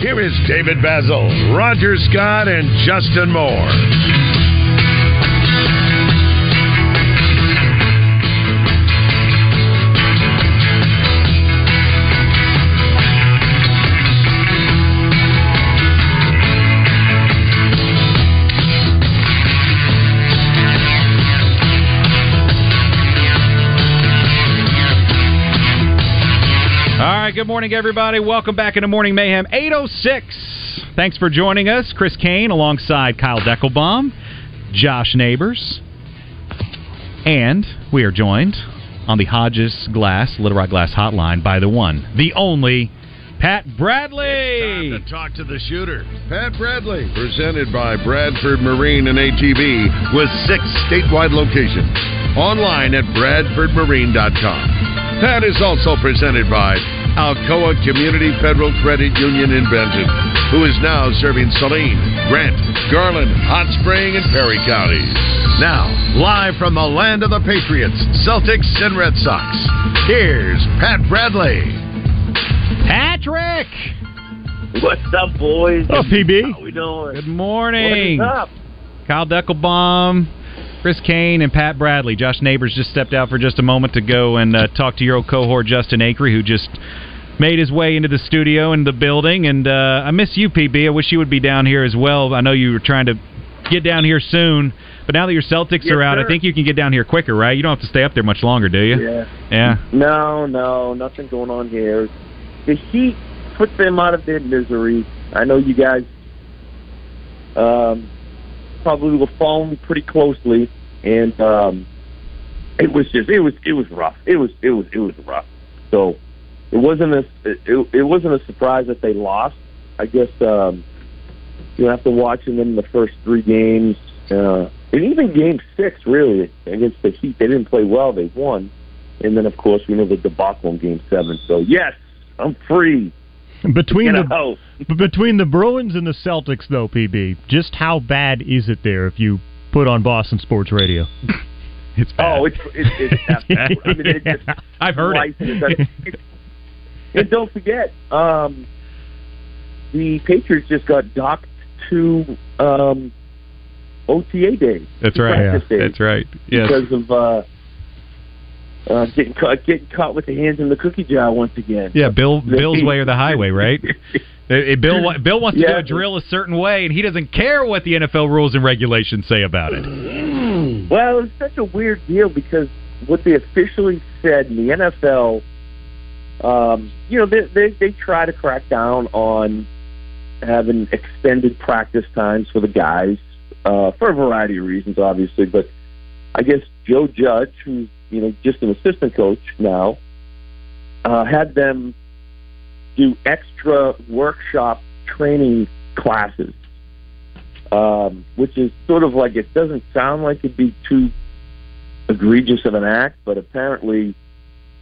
Here is David Basil, Roger Scott, and Justin Moore. Right, good morning, everybody. Welcome back into Morning Mayhem 806. Thanks for joining us. Chris Kane alongside Kyle Deckelbaum, Josh Neighbors, and we are joined on the Hodges Glass, Little Rock Glass hotline by the one, the only, Pat Bradley. Time to talk to the shooter. Pat Bradley, presented by Bradford Marine and ATV with six statewide locations. Online at bradfordmarine.com. Pat is also presented by Alcoa Community Federal Credit Union in Benton, who is now serving Saline, Grant, Garland, Hot Spring, and Perry counties. Now, live from the land of the Patriots, Celtics, and Red Sox, here's Pat Bradley. Patrick! What's up, boys? Oh, PB. How we doing? Good morning. What's up? Kyle Deckelbaum, Chris Kane, and Pat Bradley. Josh Neighbors just stepped out for just a moment to go and uh, talk to your old cohort, Justin Acree, who just made his way into the studio and the building. And uh, I miss you, PB. I wish you would be down here as well. I know you were trying to get down here soon, but now that your Celtics Yes, are out, I think you can get down here quicker, right? You don't have to stay up there much longer, do you? Yeah. Yeah. No, no, nothing going on here. The Heat put them out of their misery. I know you guys um, probably were following me pretty closely, and um, it was just it was it was rough. It was it was it was rough. So it wasn't a it, it wasn't a surprise that they lost. I guess um, you know after watching them the first three games, uh, and even game six really against the Heat, they didn't play well. They won. And then, of course, we know the debacle in Game Seven. So yes, I'm free. Between You the know. between the Bruins and the Celtics, though, PB, just how bad is it there if you put on Boston Sports Radio? It's Oh, it's it's, it's absolutely- I mean, it just I've heard it. slices. and don't forget, um, the Patriots just got docked to um, OTA days. That's right. Practice days That's right. Yes. Because of uh, uh, getting caught getting caught with the hands in the cookie jar once again. Yeah, Bill Bill's way or the highway, right? Bill Bill wants to do a drill a certain way, and he doesn't care what the NFL rules and regulations say about it. Well, it's such a weird deal because what they officially said in the NFL, um, you know, they, they they try to crack down on having extended practice times for the guys uh, for a variety of reasons, obviously. But I guess Joe Judge, who's you know just an assistant coach now, uh, had them do extra workshop training classes um, which is sort of like it doesn't sound like it'd be too egregious of an act, but apparently,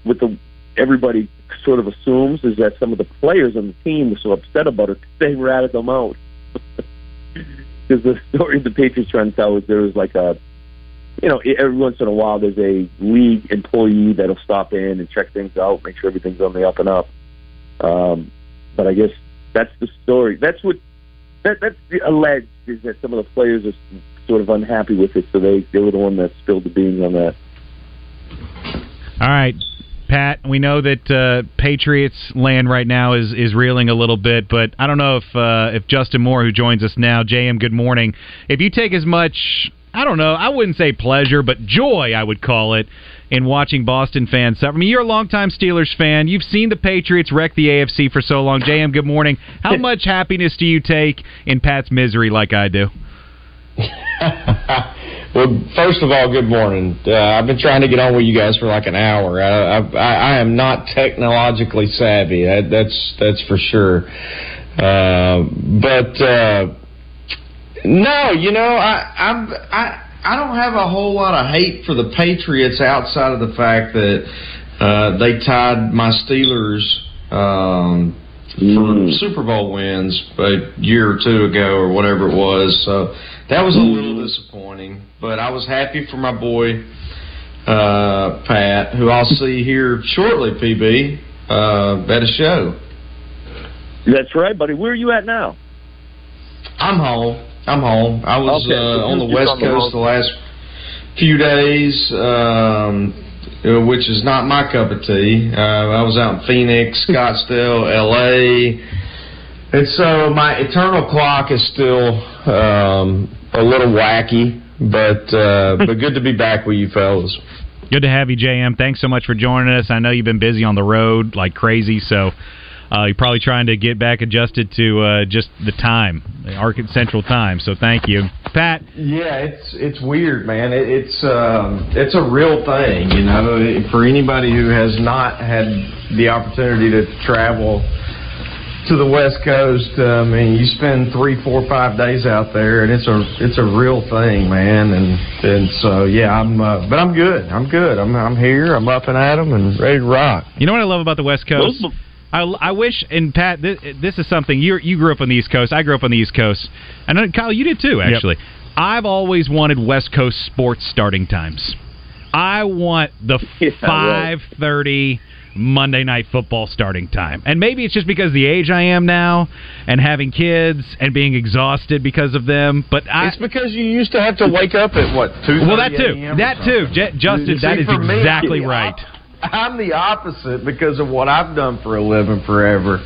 what the everybody sort of assumes is that some of the players on the team were so upset about it they ratted them out. Because the story the Patriots trying to tell is there was like a, you know, every once in a while there's a league employee that'll stop in and check things out, make sure everything's on the up and up. Um, but I guess that's the story. That's what that that's the alleged is that some of the players are sort of unhappy with it, so they they were the one that spilled the beans on that. All right, Pat. We know that uh, Patriots land right now is is reeling a little bit, but I don't know if uh, if Justin Moore, who joins us now, JM, good morning. If you take as much, I don't know, I wouldn't say pleasure, but joy, I would call it, in watching Boston fans suffer. I mean, you're a longtime Steelers fan. You've seen the Patriots wreck the AFC for so long. JM, good morning. How much happiness do you take in Pat's misery, like I do? Well, first of all, good morning. Uh, I've been trying to get on with you guys for like an hour. I, I, I am not technologically savvy. That, that's that's for sure. Uh, but uh, No, you know, I I'm I I don't have a whole lot of hate for the Patriots outside of the fact that uh, they tied my Steelers um, for Super Bowl wins a year or two ago or whatever it was. So that was a little disappointing. But I was happy for my boy uh, Pat, who I'll see here shortly. PB uh, at a show. That's right, buddy. Where are you at now? I'm home. I'm home. I was Okay, so uh, on the West on the Coast road. the last few days, um, uh, which is not my cup of tea. Uh, I was out in Phoenix, Scottsdale, L.A., and so my eternal clock is still um, a little wacky, but uh, but good to be back with you fellas. Good to have you, JM. Thanks so much for joining us. I know you've been busy on the road like crazy, so uh, you're probably trying to get back adjusted to uh, just the time, the Arkansas Central time. So thank you, Pat. Yeah, it's it's weird, man. It, it's um, it's a real thing, you know. For anybody who has not had the opportunity to travel to the West Coast, uh, I mean, you spend three, four, five days out there, and it's a it's a real thing, man. And and so yeah, I'm uh, but I'm good. I'm good. I'm I'm here. I'm up and at 'em and ready to rock. You know what I love about the West Coast? I, I wish, and Pat, this, this is something you you grew up on the East Coast. I grew up on the East Coast, and uh, Kyle, you did too. Actually, I've always wanted West Coast sports starting times. I want the Yeah, five thirty Monday night football starting time, and maybe it's just because the age I am now, and having kids and being exhausted because of them. But I, It's because you used to have to wake up at what two? well, that too, that too, J- Justin, that is exactly right. I'm the opposite because of what I've done for a living forever.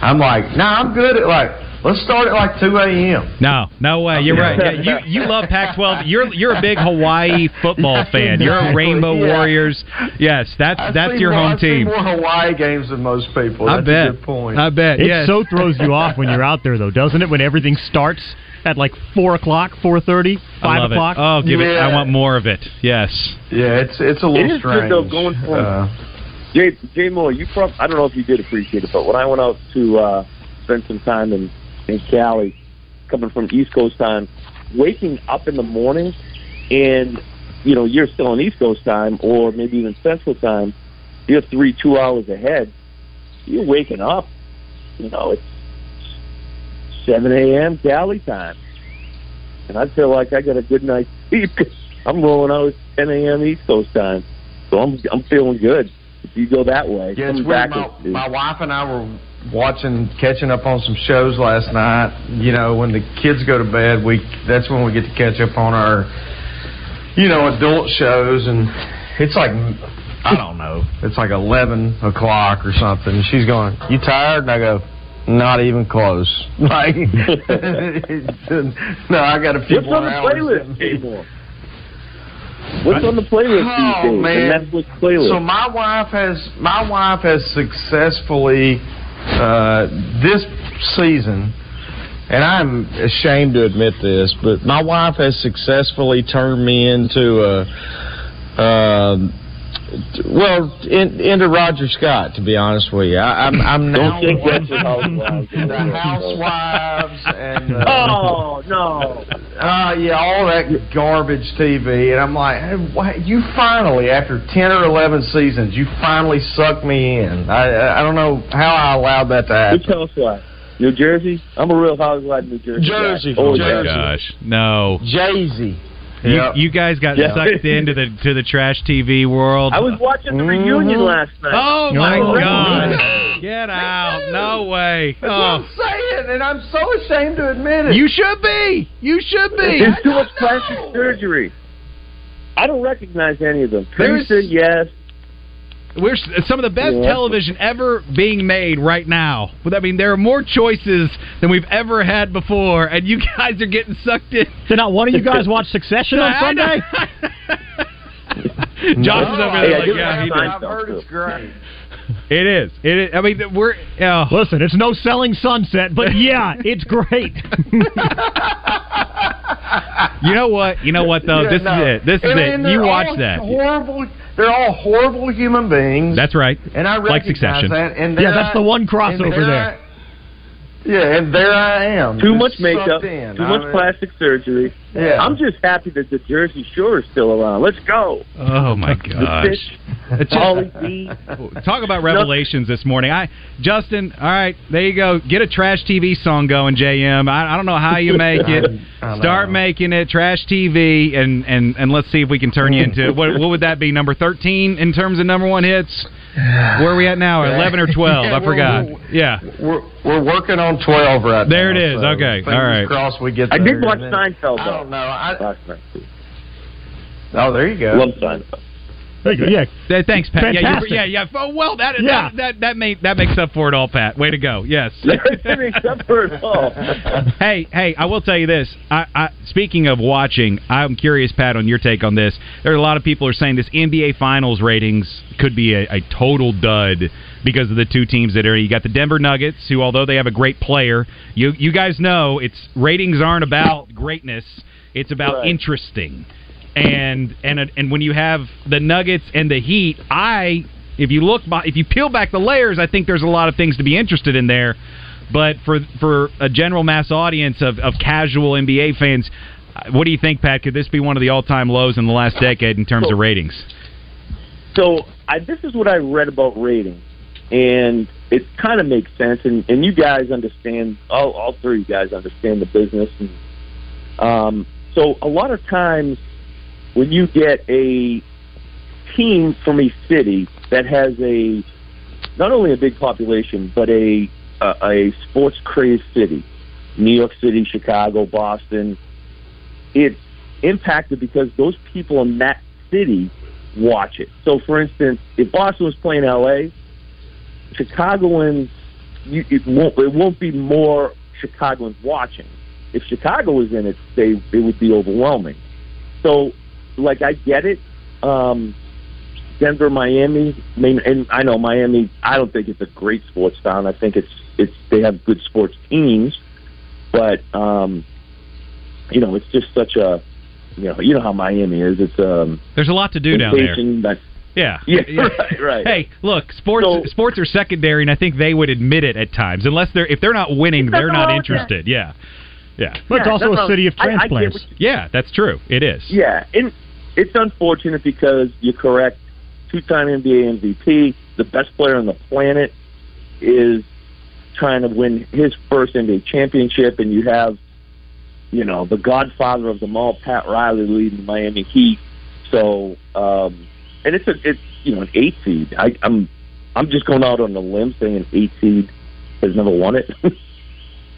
I'm like, nah, I'm good at like, let's start at like 2 a.m. No, no way. You're right. Yeah, you you love Pac-12. You're you're a big Hawaii football fan. You're a Rainbow yeah. Warriors. Yes, that's I've that's your more, home I've team. more Hawaii games than most people. I That's bet. A good point. I bet. It yes. so throws you off when you're out there, though, doesn't it? When everything starts at like four o'clock, four thirty, I five love o'clock. It. Oh, give it. I want more of it. Yes. yeah, it's it's a little is strange. good though going from Uh, Jay Jay Moore. You prob- I don't know if you did appreciate it, but when I went out to uh, spend some time in in Cali, coming from East Coast time, waking up in the morning, and you know you're still on East Coast time or maybe even Central time, you're three two hours ahead. You're waking up, you know it's seven a.m. Cali time, and I feel like I got a good night's sleep. I'm rolling out at 10 a.m. East Coast time, so I'm I'm feeling good. If you go that way, Yeah, it's weird. My, is- my wife and I were watching, catching up on some shows last night. You know, when the kids go to bed, we that's when we get to catch up on our, you know, adult shows, and it's like. I don't know. It's like eleven o'clock or something. And she's going, "You tired?" And I go, "Not even close." Like, no, I got a few What's more on the hours playlist, me. What's on the playlist Oh, these days? man. The Netflix playlist. So my wife has my wife has successfully uh, this season, and I'm ashamed to admit this, but my wife has successfully turned me into a. Um, well, in, into Roger Scott, to be honest with you, I, I'm I'm now Don't think that's your housewives. the housewives and uh, Oh no! uh, yeah, all that garbage TV, and I'm like, hey, why, you finally, after ten or eleven seasons, you finally sucked me in. I I I don't know how I allowed that to Which happen. housewife? New Jersey? I'm a real housewife, New Jersey. guy. Jersey, Oh, Oh Jersey. my gosh. No. Jay Z. You, Yep. you guys got Yeah. sucked into the to the trash TV world. I was watching the reunion mm-hmm. last night. Oh, oh my Oh, god! Get out! No way! That's what Oh, I'm saying, and I'm so ashamed to admit it. you should be. You should be. There's too much plastic surgery. I don't recognize any of them. There's- Teresa, yes. We're some of the best Yeah. television ever being made right now. But I mean, there are more choices than we've ever had before, and you guys are getting sucked in. Did not one of you guys watch Succession on Sunday? Josh is oh, over there I like, yeah, he did. I've heard it's great. It is. It is. I mean, we're. Oh. Listen, it's no selling sunset, but yeah, it's great. You know what? You know what though? Yeah, this no. is it. This is And- it. and You watch that. Horrible. They're all horrible human beings. That's right. and I Like recognize Succession. that. And Yeah, that's not- the one crossover they're there. Yeah, and there I am. Too much makeup, in. too I much mean, plastic surgery. Yeah. I'm just happy that the Jersey Shore is still around. Let's go. Oh my The gosh! fish, It's Pauly just- Talk about revelations this morning. I Justin, all right, there you go. Get a trash TV song going, JM. I, I don't know how you make it. Start making it trash TV, and and and let's see if we can turn you into what what would that be? Number thirteen in terms of number one hits. Where are we at now? Eleven or twelve? Yeah, I forgot. we're- yeah. We're we're working on twelve right There now. it is. so Okay. All right. Crossed we get. I did watch and then- Seinfeld I don't know. I, Last night. oh, there you go. Love Seinfeld. There you. Yeah, Th- Thanks, Pat. Yeah, Fantastic. you, yeah, yeah. Oh, well, that Yeah. that that that, made, that makes up for it all, Pat. Way to go. Yes. Except for it all. hey, hey, I will tell you this. I, I, speaking of watching, I'm curious, Pat, on your take on this. There are a lot of people are saying this NBA Finals ratings could be a, a total dud because of the two teams that are. You got the Denver Nuggets, who although they have a great player, you you guys know it's ratings aren't about greatness. It's about Right. interesting. And and and when you have the Nuggets and the Heat, I if you look by, if you peel back the layers, I think there's a lot of things to be interested in there. But for for a general mass audience of, of casual NBA fans, uh, what do you think, Pat? Could this be one of the all time lows in the last decade in terms of ratings? So I, this is what I read about ratings, and it kind of makes sense. And, and you guys understand, all, all three of you guys understand the business. And, um, so a lot of times when you get a team from a city that has a not only a big population but a a, a sports crazed city, New York City, Chicago, Boston, it's impacted because those people in that city watch it. So, for instance, if Boston was playing LA, Chicagoans, you, it won't it won't be more Chicagoans watching. If Chicago was in it, they it would be overwhelming. So, like, I get it. Um, Denver, Miami, I mean, and I know Miami. I don't think it's a great sports town. I think it's it's they have good sports teams, but um, you know, it's just such a you know you know how Miami is. It's um There's a lot to do down there. that Yeah. Yeah, right, right. Hey, look, sports So- sports are secondary, and I think they would admit it at times. Unless they're if they're not winning, they're not wrong that. interested. Yeah, yeah, but it's also a city of I- I transplants. you- yeah. That's true. It is. Yeah, and it's unfortunate because you're correct. Two-time NBA MVP, the best player on the planet, is trying to win his first NBA championship, and you have, you know, the godfather of them all, Pat Riley, leading the Miami Heat. So, um, and it's a it's you know an eight seed. I, I'm I'm just going out on a limb saying an eight seed has never won it.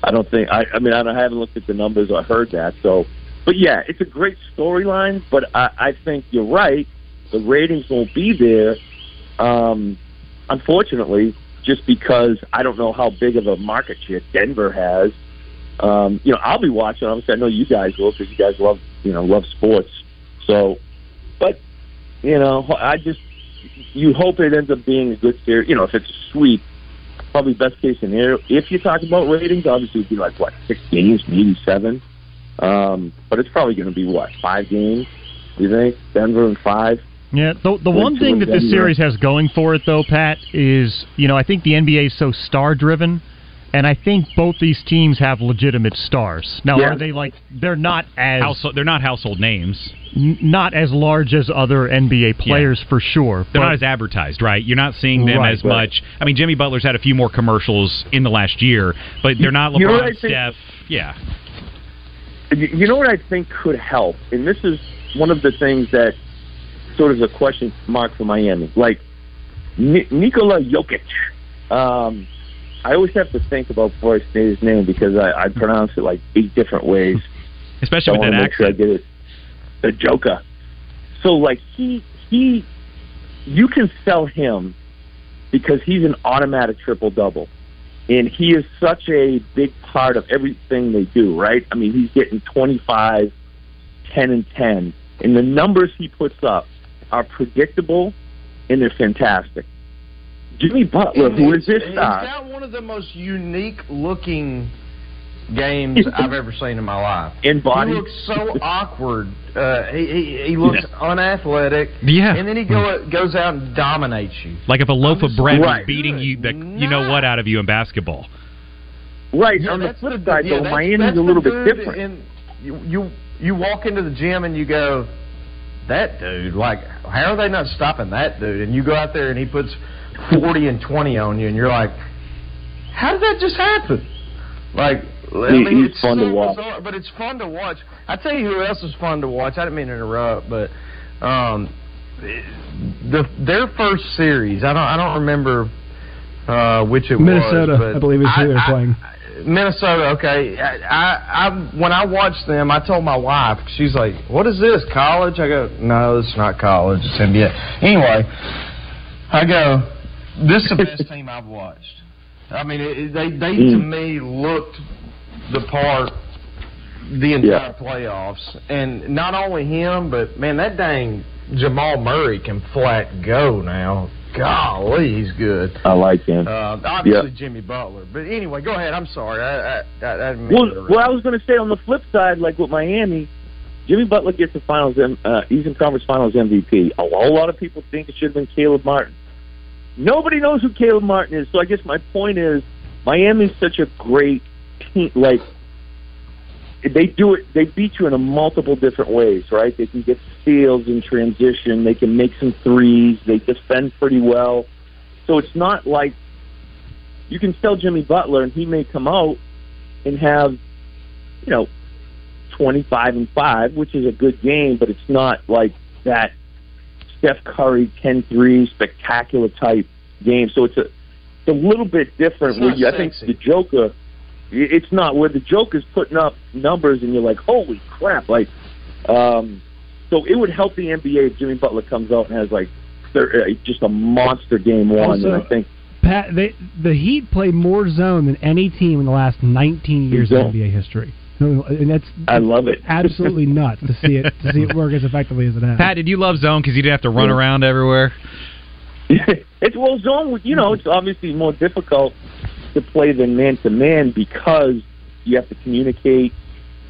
I don't think I I mean I, I haven't looked at the numbers or heard that. So, but yeah, it's a great storyline. But I, I think you're right. The ratings won't be there. Um, unfortunately, just because I don't know how big of a market share Denver has. Um, you know, I'll be watching. Obviously, I know you guys will because you guys love you know love sports. So, but you know, I just you hope it ends up being a good series. You know, if it's a sweep, probably best case scenario. If you're talking about ratings, obviously it'd be like what six games, maybe seven. Um, but it's probably going to be what five games. Do you think Denver and five? Yeah, the the one thing that this series has going for it, though, Pat, is you know I think the NBA is so star driven, and I think both these teams have legitimate stars. Now, Yeah. are they like they're not as Household, they're not household names. n- not as large as other NBA players for sure. They're but- not as advertised, right? You're not seeing them Right, as right. much. I mean, Jimmy Butler's had a few more commercials in the last year, but they're not You know LeBron, I Steph. Yeah, You know what I think could help, and this is one of the things that sort of is a question mark for Miami. Like Ni- Nikola Jokic. Um, I always have to think about I say his name because I, I pronounce it like eight different ways. especially I with want that make sure I accent. get it. The Joker. So like he he, you can sell him because he's an automatic triple double, and he is such a big part of everything they do. Right? I mean, he's getting 25, 10 and ten, and the numbers he puts up are predictable and they're fantastic. Jimmy Butler, who is this star? got one of the most unique looking games I've ever seen in my life. In body? He looks so awkward. Uh, he, he he looks unathletic. Yeah. And then he go, goes out and dominates you. Like if a loaf of bread Right. was beating you, the you know what out of you in basketball. Right. Yeah, on the that's flip the- side, yeah, though, that's- Miami's that's a little the bit different. And you, you you walk into the gym and you go, that dude, like, how are they not stopping that dude? And you go out there and he puts forty and twenty on you, and you're like, how did that just happen? Like, I He- mean, he's it's fun to so watch. bizarre, but it's fun to watch. I tell you who else is fun to watch. I didn't mean to interrupt, but um, the their first series. I don't I don't remember uh, which it Minnesota, was. Minnesota, I believe, is who they're I- playing. Minnesota, okay. I, I, I when I watched them, I told my wife. She's like, "What is this? College?" I go, "No, it's not college. It's NBA." Anyway, I go, "This is the best team I've watched." I mean, it, it- they they to Mm. me looked the part the entire playoffs, and not only him, but man, that dang Jamal Murray can flat go now. Golly, he's good. I like him. Uh, obviously Yeah. Jimmy Butler, but anyway, go ahead. I'm sorry. I, I, I, Well, well, I was going to say on the flip side, like with Miami, Jimmy Butler gets the Finals, uh, Eastern Conference Finals MVP. A whole lot of people think it should have been Caleb Martin. Nobody knows who Caleb Martin is, so I guess my point is, Miami's such a great team. Like they do it, they beat you in a multiple different ways, right? They can get steals in transition. They can make some threes. They defend pretty well. So it's not like you can sell Jimmy Butler and he may come out and have, you know, 25 and 5, which is a good game, but it's not like that Steph Curry 10-3 spectacular type game. So it's a it's a little bit different. Where you, I think the Joker, it's not where the Joker's putting up numbers and you're like, holy crap! Like, um, so it would help the NBA if Jimmy Butler comes out and has like thir- uh, just a monster game one. and I think Pat, they, the Heat play more zone than any team in the last 19 years Zone. of NBA history. And that's I love it. absolutely nuts to see it to see it work as effectively as it has. Pat, did you love zone because you didn't have to run Yeah. around everywhere? it's well zone. You know, it's obviously more difficult to play than man to man because you have to communicate.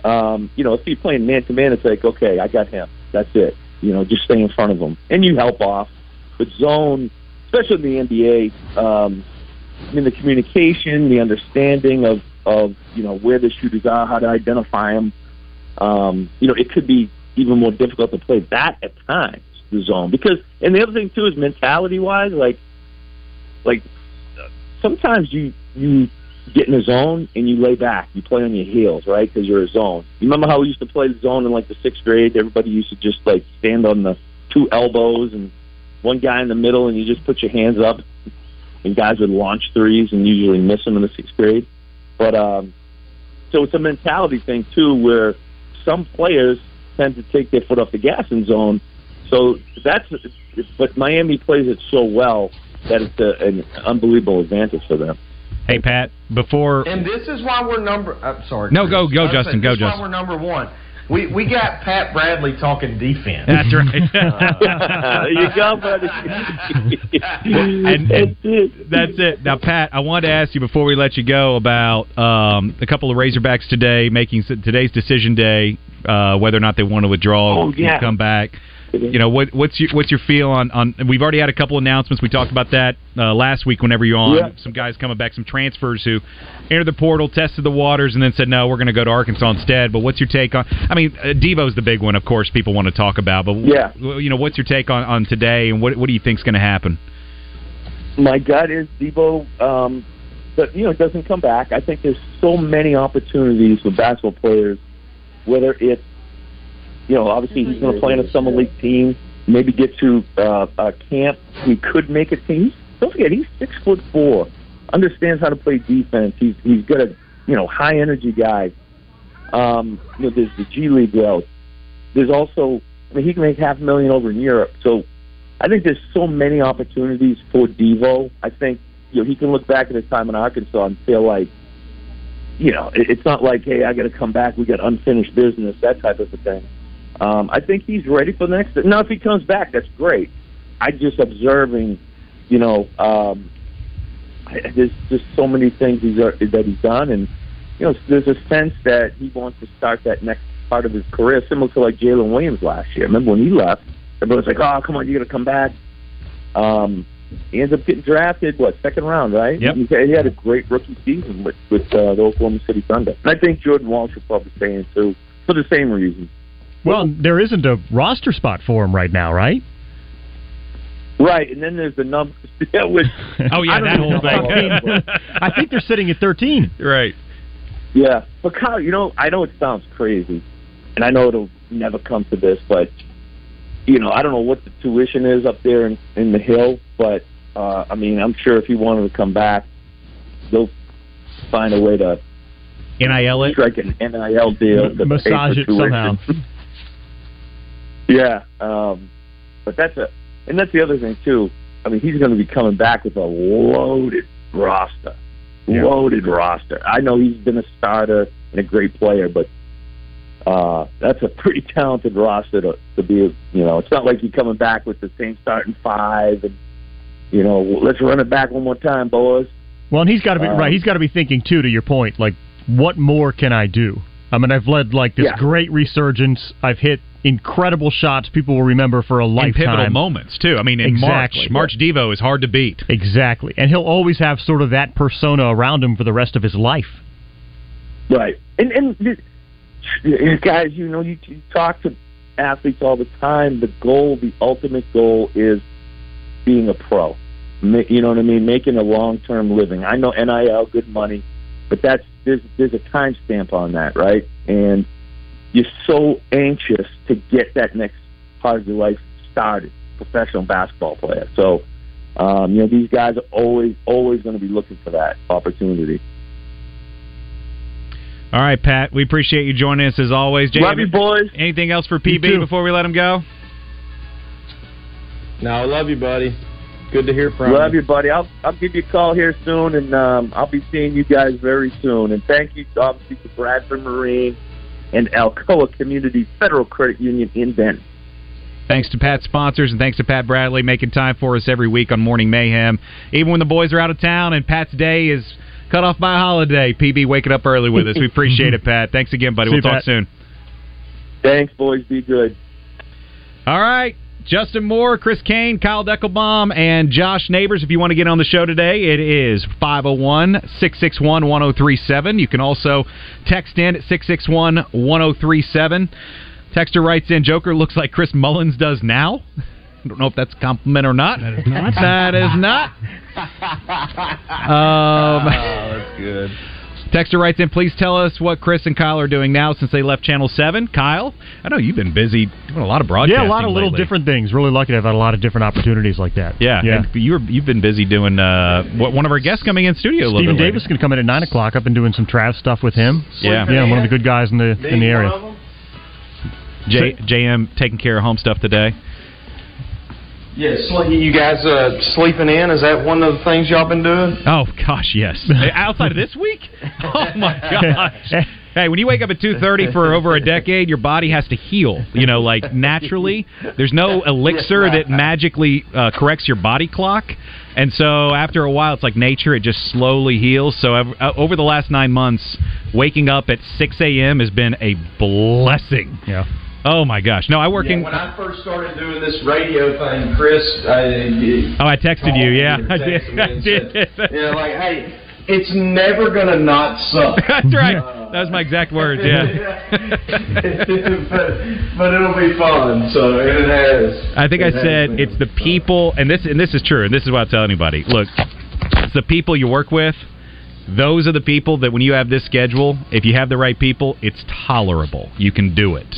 Um, you know, if you're playing man to man, it's like, okay, I got him. That's it. You know, just stay in front of him, and you help off. But zone, especially in the NBA, um, I mean, the communication, the understanding of of you know where the shooters are, how to identify them. Um, you know, it could be even more difficult to play that at times the zone because, and the other thing too is mentality wise, like, like sometimes you you get in a zone and you lay back, you play on your heels, right? Because you're a zone. You remember how we used to play the zone in like the sixth grade? Everybody used to just like stand on the two elbows and one guy in the middle, and you just put your hands up, and guys would launch threes and usually miss them in the sixth grade. But um, so it's a mentality thing too, where some players tend to take their foot off the gas in zone. So that's, but Miami plays it so well that it's a, an unbelievable advantage for them. Hey, Pat, before And this is why we're number. I'm sorry. No, go- Chris. go, I was Justin, saying, go, this Justin. Why we're number one. We we got Pat Bradley talking defense. That's right. there you go, buddy. and, and that's it. Now, Pat, I wanted to ask you before we let you go about um, a couple of Razorbacks today making today's decision day, uh, whether or not they want to withdraw, Oh, yeah. come back. You know what, what's your what's your feel on on? We've already had a couple announcements. We talked about that uh, last week. Whenever you're on, Yeah. some guys coming back, some transfers who entered the portal, tested the waters, and then said no, we're going to go to Arkansas instead. But what's your take on? I mean, uh, Devo's the big one, of course. People want to talk about, but Yeah. you know, what's your take on on today, and what what do you think's going to happen? my gut is Devo, um, but you know, doesn't come back. I think there's so many opportunities for basketball players, whether it's you know, obviously he's going to play in a summer league team, maybe get to uh, a camp. He could make a team. Don't forget, he's six foot four, understands how to play defense. He's he's got a you know high energy guy. Um, you know, there's the G League route. There's also, I mean, he can make half a million over in Europe. So I think there's so many opportunities for Devo. I think you know he can look back at his time in Arkansas and feel like, you know, it's not like, hey, I got to come back. We got unfinished business, that type of a thing. Um, I think he's ready for the next. Now, if he comes back, that's great. I just observing, you know, um, I- there's just so many things he's uh, that he's done, and you know, there's a sense that he wants to start that next part of his career, similar to like Jaylin Williams last year. Remember when he left? Everyone was like, "Oh, come on, you're gonna come back." Um, he ends up getting drafted. What second round, right? Yep. He, he had a great rookie season with with uh, the Oklahoma City Thunder, and I think Jordan Walsh will probably stay in too for the same reason. Well, there isn't a roster spot for him right now, right? Right, and then there's the numbers yeah, with. Oh yeah, I that whole thing. I think they're sitting at 13. right. Yeah, but Kyle, you know, I know it sounds crazy, and I know it'll never come to this, but you know, I don't know what the tuition is up there in, in the hill, but uh, I mean, I'm sure if he wanted to come back, they'll find a way to NIL it. strike an NIL deal, to Massage it tuition. somehow. Yeah, um, but that's a, and that's the other thing too. I mean, he's going to be coming back with a loaded roster, Yeah. loaded roster. I know he's been a starter and a great player, but uh, that's a pretty talented roster to, to be. You know, it's not like you're coming back with the same starting five, and you know, let's run it back one more time, boys. Well, and he's got to be Um, right. He's got to be thinking too. To your point, like, what more can I do? I mean, I've led like this Yeah. great resurgence. I've hit incredible shots. People will remember for a In lifetime. pivotal moments too. I mean, in Exactly. March, March Devo is hard to beat. Exactly, and he'll always have sort of that persona around him for the rest of his life. Right. And and th- th- guys, you know, you, you talk to athletes all the time. The goal, the ultimate goal, is being a pro. You know what I mean? Making a long term living. I know NIL, good money, but that's there's there's a time stamp on that, right? And you're so anxious to get that next part of your life started, professional basketball player. So, um, you know, these guys are always always going to be looking for that opportunity. All right, Pat. We appreciate you joining us as always. Jay, Love you, boys. Anything else for PB before we let him go? No, I love you, buddy. Good to hear from Love you, buddy. I'll I'll give you a call here soon, and um, I'll be seeing you guys very soon. And thank you, obviously, to Bradford Marine and Alcoa Community Federal Credit Union in Benton. Thanks to Pat's sponsors and thanks to Pat Bradley making time for us every week on Morning Mayhem. Even when the boys are out of town and Pat's day is cut off by a holiday, PB waking up early with us. We appreciate it, Pat. Thanks again, buddy. See we'll you, talk Pat. soon. Thanks, boys. Be good. All right. Justin Moore, Chris Kane, Kyle Deckelbaum, and Josh Neighbors. If you want to get on the show today, it is 501 661 1037. You can also text in at 661 1037. Texter writes in Joker looks like Chris Mullins does now. I don't know if that's a compliment or not. That is not. that is not. Um, that's good. Texter writes in, please tell us what Chris and Kyle are doing now since they left Channel 7. Kyle, I know you've been busy doing a lot of broadcasting. yeah, a lot of little different things. Really lucky to have had a lot of different opportunities like that. Yeah, yeah. and you were, you've been busy doing uh, what, one of our guests coming in studio. a little Stephen bit Davis can come in at nine o'clock. I've been doing some Trav stuff with him. Yeah. yeah, one of the good guys in the in the area. later. J, JM taking care of home stuff today. Yeah, sl- you guys uh, sleeping in? Is that one of the things y'all been doing? Oh gosh, yes. Outside of this week? Oh my gosh. Hey, when you wake up at two thirty for over a decade, your body has to heal. You know, like naturally. There's no elixir that magically uh, corrects your body clock, and so after a while, it's like nature. It just slowly heals. So I've- uh, over the last nine months, waking up at six a.m. has been a blessing. Yeah. Oh my gosh. No, I work Yeah, in. when I first started doing this radio thing, Chris. I, Oh, I texted you. Yeah, I did. I did. said, Yeah, like, hey, it's never gonna not suck. That's right. Uh, that was my exact words. Yeah. but, but it'll be fun. So it has. I think I said it's the people, and this and this is true, and this is what I tell anybody. Look, it's the people you work with. Those are the people that when you have this schedule, if you have the right people, it's tolerable. You can do it.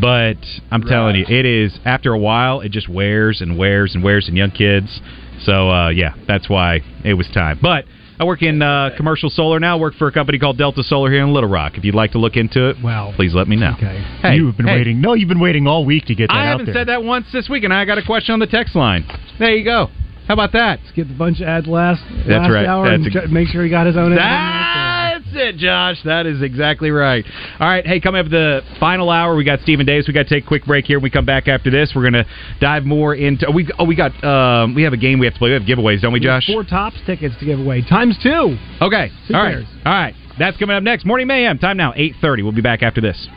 But I'm telling you, it is after a while, it just wears and wears and wears in young kids. So uh, yeah, that's why it was time. But I work in uh, commercial solar now. I work for a company called Delta Solar here in Little Rock. If you'd like to look into it, Wow. please let me know. Okay. Hey, you've been hey. waiting. No, you've been waiting all week to get that I out haven't there. said that once this week, and I got a question on the text line. There you go. How about that? Let's get the bunch of ads last, That's last right. hour That's and a- make sure he got his own. ad That's it, Josh. That is exactly right. All right, hey, coming up the final hour, we got Stephen Davis. We got to take a quick break here. When we come back after this, we're going to dive more into. Oh, we oh we got um, we have a game we have to play. We have giveaways, don't we, We Josh? Four tops tickets to give away times two. Okay. Two All right. All right. That's coming up next. Morning Mayhem. Time now, eight thirty. We'll be back after this.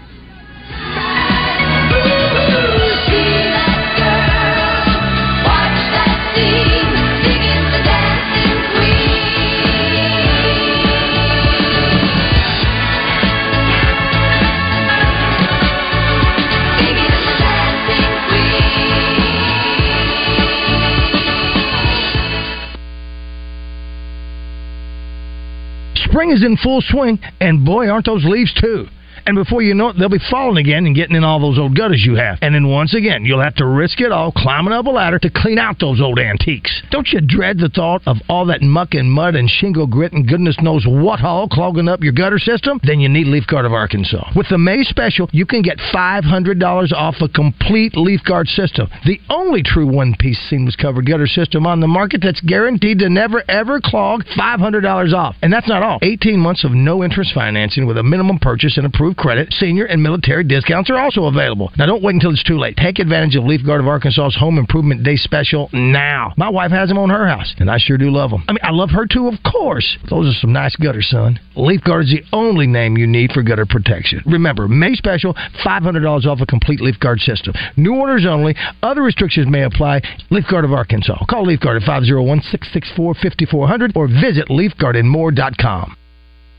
Spring is in full swing, and boy, aren't those leaves too. And before you know it, they'll be falling again and getting in all those old gutters you have. And then once again, you'll have to risk it all climbing up a ladder to clean out those old antiques. Don't you dread the thought of all that muck and mud and shingle grit and goodness knows what all clogging up your gutter system? Then you need Leaf Guard of Arkansas. With the May special, you can get $500 off a complete Leaf Guard system. The only true one-piece seamless covered gutter system on the market that's guaranteed to never ever clog. $500 off. And that's not all. 18 months of no interest financing with a minimum purchase and approved credit, senior and military discounts are also available. Now don't wait until it's too late. Take advantage of Leaf Guard of Arkansas's Home Improvement Day special now. My wife has them on her house, and I sure do love them. I mean, I love her too, of course. Those are some nice gutters, son. Leaf Guard is the only name you need for gutter protection. Remember, May special, $500 off a complete Leaf Guard system. New orders only. Other restrictions may apply. Leaf Guard of Arkansas. Call Leaf Guard at 501 664 5400 or visit leafguardandmore.com.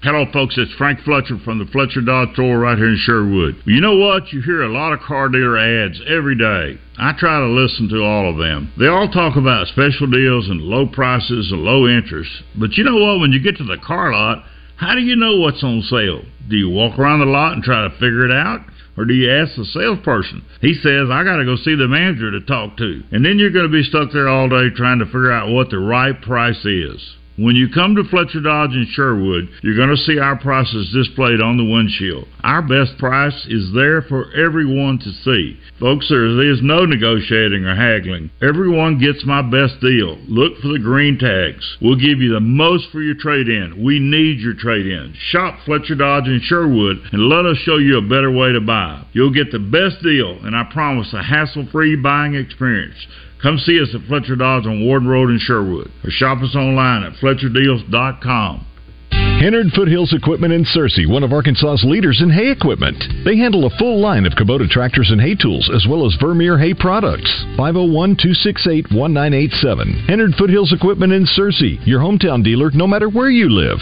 Hello, folks. It's Frank Fletcher from the Fletcher Dodge store right here in Sherwood. You know what? You hear a lot of car dealer ads every day. I try to listen to all of them. They all talk about special deals and low prices and low interest. But you know what? When you get to the car lot, how do you know what's on sale? Do you walk around the lot and try to figure it out? Or do you ask the salesperson? He says, I got to go see the manager to talk to. And then you're going to be stuck there all day trying to figure out what the right price is. When you come to Fletcher Dodge in Sherwood, you're going to see our prices displayed on the windshield. Our best price is there for everyone to see. Folks, there is no negotiating or haggling. Everyone gets my best deal. Look for the green tags. We'll give you the most for your trade in. We need your trade in. Shop Fletcher Dodge in Sherwood and let us show you a better way to buy. You'll get the best deal, and I promise a hassle free buying experience. Come see us at Fletcher Dodge on Warden Road in Sherwood or shop us online at FletcherDeals.com. Hennard Foothills Equipment in Searcy, one of Arkansas's leaders in hay equipment. They handle a full line of Kubota tractors and hay tools, as well as Vermeer hay products. 501 268 1987. Hennard Foothills Equipment in Searcy, your hometown dealer no matter where you live.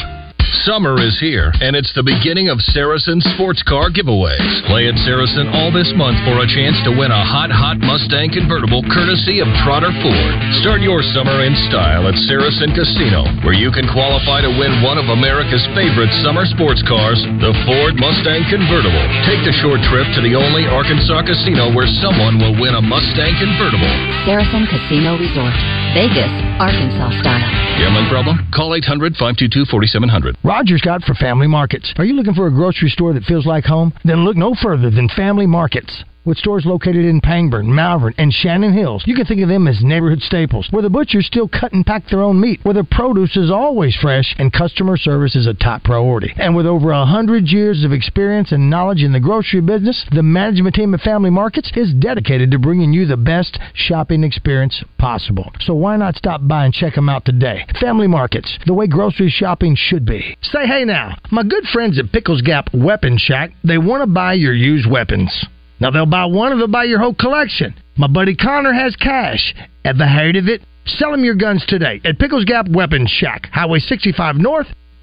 Summer is here, and it's the beginning of Saracen sports car giveaways. Play at Saracen all this month for a chance to win a hot, hot Mustang convertible courtesy of Trotter Ford. Start your summer in style at Saracen Casino, where you can qualify to win one of America's favorite summer sports cars, the Ford Mustang convertible. Take the short trip to the only Arkansas casino where someone will win a Mustang convertible. Saracen Casino Resort, Vegas, Arkansas style. Gambling problem? Call 800 522 4700. Roger Scott for Family Markets. Are you looking for a grocery store that feels like home? Then look no further than Family Markets. With stores located in Pangburn, Malvern, and Shannon Hills, you can think of them as neighborhood staples, where the butchers still cut and pack their own meat, where the produce is always fresh, and customer service is a top priority. And with over a hundred years of experience and knowledge in the grocery business, the management team at Family Markets is dedicated to bringing you the best shopping experience possible. So why not stop by and check them out today? Family Markets, the way grocery shopping should be. Say hey now, my good friends at Pickles Gap Weapon Shack, they want to buy your used weapons. Now they'll buy one or they'll buy your whole collection. My buddy Connor has cash. Ever heard of it? Sell him your guns today at Pickles Gap Weapons Shack, Highway 65 North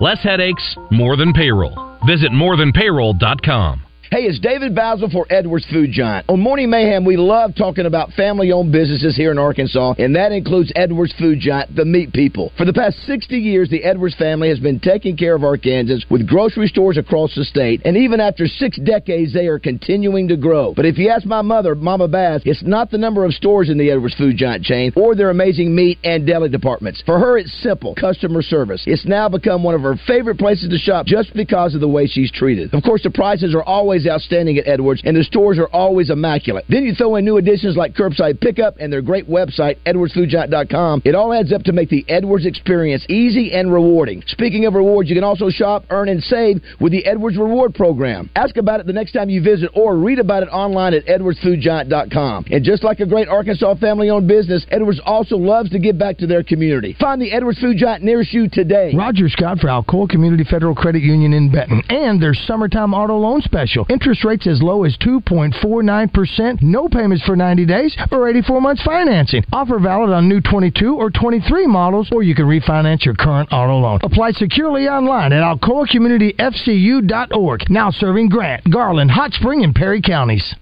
Less headaches, more than payroll. Visit morethanpayroll.com. Hey, it's David Basil for Edwards Food Giant. On Morning Mayhem, we love talking about family owned businesses here in Arkansas, and that includes Edwards Food Giant, the meat people. For the past 60 years, the Edwards family has been taking care of Arkansans with grocery stores across the state, and even after six decades, they are continuing to grow. But if you ask my mother, Mama Bass, it's not the number of stores in the Edwards Food Giant chain or their amazing meat and deli departments. For her, it's simple customer service. It's now become one of her favorite places to shop just because of the way she's treated. Of course, the prices are always always outstanding at Edwards, and the stores are always immaculate. Then you throw in new additions like curbside pickup and their great website, edwardsfoodgiant.com. It all adds up to make the Edwards experience easy and rewarding. Speaking of rewards, you can also shop, earn, and save with the Edwards Reward Program. Ask about it the next time you visit or read about it online at edwardsfoodgiant.com. And just like a great Arkansas family owned business, Edwards also loves to give back to their community. Find the Edwards Food Giant nearest you today. Roger Scott for Alcoa Community Federal Credit Union in Benton. And their summertime auto loan special. Interest rates as low as 2.49%, no payments for 90 days, or 84 months financing. Offer valid on new 22 or 23 models, or you can refinance your current auto loan. Apply securely online at alcoacommunityfcu.org. Now serving Grant, Garland, Hot Spring, and Perry counties.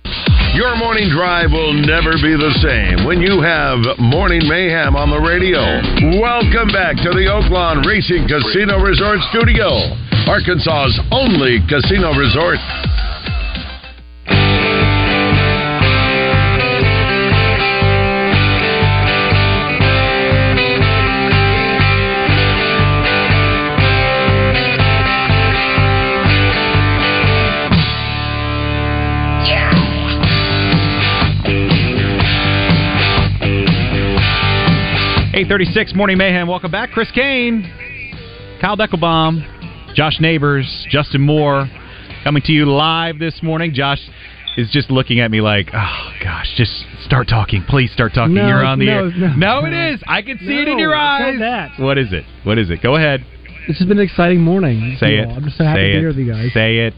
Your morning drive will never be the same when you have Morning Mayhem on the radio. Welcome back to the Oaklawn Racing Casino Resort Studio, Arkansas's only casino resort. Thirty-six Morning Mayhem. Welcome back, Chris Kane, Kyle Deckelbaum, Josh Neighbors, Justin Moore, coming to you live this morning. Josh is just looking at me like, "Oh gosh, just start talking, please start talking. No, You're on the no, air." no. it is. I can see it in your eyes. that. What is it? What is it? Go ahead. This has been an exciting morning. Say it. I'm just so happy Say to be it. here with you guys. Say it.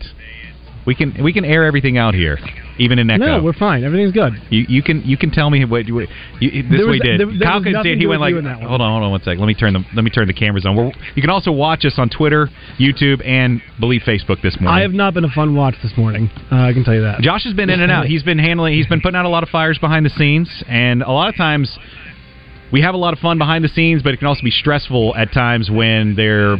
We can we can air everything out here, even in echo. No, we're fine. Everything's good. You you can you can tell me what you, you this was- we did. there- there Kyle couldn't see it. He went like, hold on, hold on one second. Let me turn the let me turn the cameras on. We're, you can also watch us on Twitter, YouTube, and believe Facebook this morning. I have not been a fun watch this morning. Uh, I can tell you that. Josh has been in and out. He's been handling. He's been putting out a lot of fires behind the scenes, and a lot of times we have a lot of fun behind the scenes, but it can also be stressful at times when there are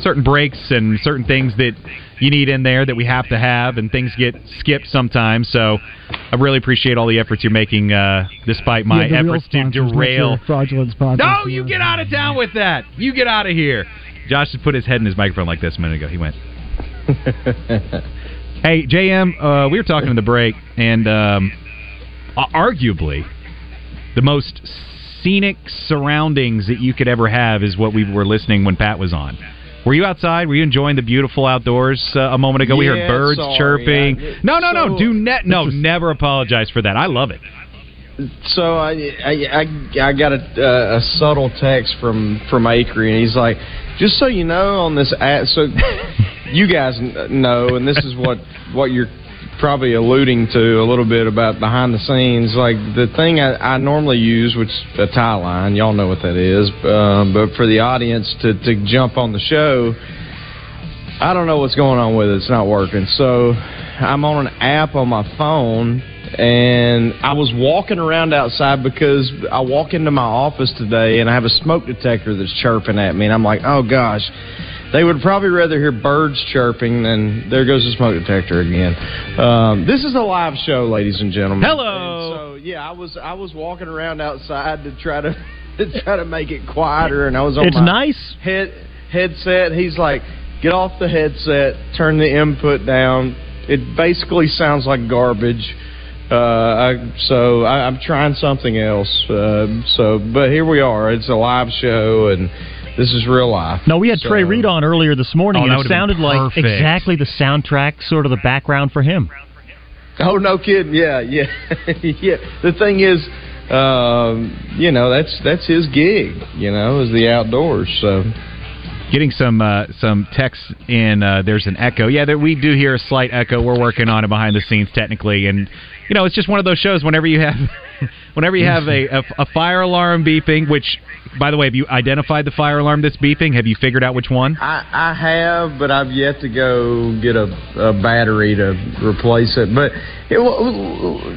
certain breaks and certain things that you need in there that we have to have, and things get skipped sometimes. So I really appreciate all the efforts you're making, uh, despite my Yeah, efforts to sponsors, derail. fraudulent sponsors. No, you get out of town with that. You get out of here. Josh just put his head in his microphone like this a minute ago. He went. hey, JM, uh, we were talking in the break, and um, arguably the most scenic surroundings that you could ever have is what we were listening when Pat was on. Were you outside? Were you enjoying the beautiful outdoors uh, a moment ago? we heard birds sorry. chirping. I- no, no, no. so- Do ne- no, never apologize for that. I love it. So I I I, I got a, uh, a subtle text from from Acri, and he's like, just so you know, on this ad, so you guys know, and this is what what you're probably alluding to a little bit about behind the scenes. Like the thing I, I normally use, which is a tie line, y'all know what that is, um, but for the audience to to jump on the show. I don't know what's going on with it. It's not working. So I'm on an app on my phone and I was walking around outside because I walk into my office today and I have a smoke detector that's chirping at me and I'm like, "Oh gosh, they would probably rather hear birds chirping than there goes the smoke detector again." Um, this is a live show, ladies and gentlemen. Hello. And so yeah, I was I was walking around outside to try to to try to make it quieter and I was on It's my nice. head headset. He's like, get off the headset, turn the input down. It basically sounds like garbage. Uh, I, so I, I'm trying something else. Uh, so, but here we are. It's a live show, and this is real life. No, we had So- Trey Reed on earlier this morning, Oh, and it sounded like exactly the soundtrack, sort of the background for him. Oh no, kidding. Yeah, yeah, yeah. The thing is, um, you know, that's that's his gig. You know, is the outdoors. So. Getting some uh, some texts in. Uh, there's an echo. Yeah, there, we do hear a slight echo. We're working on it behind the scenes technically, and you know it's just one of those shows. Whenever you have, whenever you have a, a, a fire alarm beeping, which, by the way, have you identified the fire alarm that's beeping? Have you figured out which one? I, I have, but I've yet to go get a, a battery to replace it. But, it,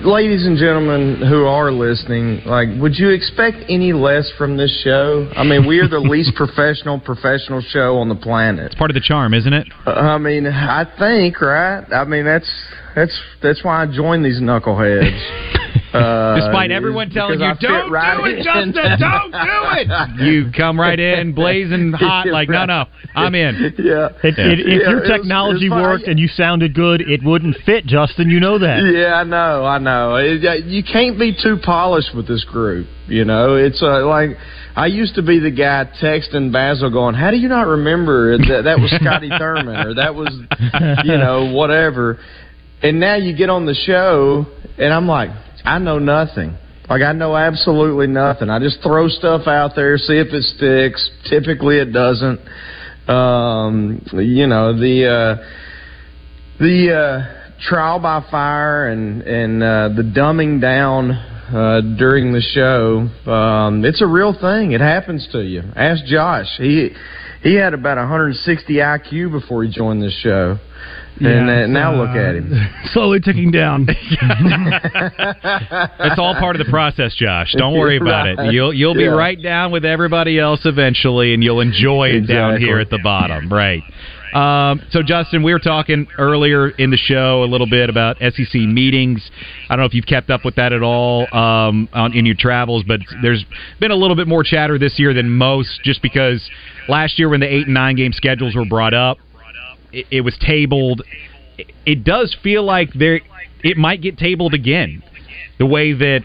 ladies and gentlemen who are listening, like, would you expect any less from this show? I mean, we are the least professional professional show on the planet. It's part of the charm, isn't it? Uh, I mean, I think, right? I mean, that's that's that's why I joined these knuckleheads. Uh, Despite everyone telling you, I "Don't right do it, in." Justin, don't do it," you come right in blazing hot, like, "No, no, I'm in." Yeah. If, Yeah. if, if Yeah, your it was- technology it was fine. worked and you sounded good, it wouldn't fit, Justin. You know that. Yeah, I know, I know. It, you can't be too polished with this group. You know, it's uh, like I used to be the guy texting Bazzel, going, "How do you not remember that that was Scotty Thurman or that was, you know, whatever?" And now you get on the show, and I'm like, I know nothing. Like I know absolutely nothing. I just throw stuff out there, see if it sticks. Typically, it doesn't. Um, you know the. Uh, the uh, trial by fire and and uh, the dumbing down uh, during the show, um, it's a real thing. It happens to you. Ask Josh. He he had about 160 IQ before he joined this show. And Yeah, uh, now so, look at him. Slowly ticking down. It's all part of the process, Josh. Don't worry about Right. it. You'll you'll be Yeah. right down with everybody else eventually, and you'll enjoy it down here at the bottom. Right. Um, so, Justin, we were talking earlier in the show a little bit about SEC meetings. I don't know if you've kept up with that at all um, on, in your travels, but there's been a little bit more chatter this year than most, just because last year when the eight and nine game schedules were brought up, it, it was tabled. It, it does feel like there it might get tabled again. The way that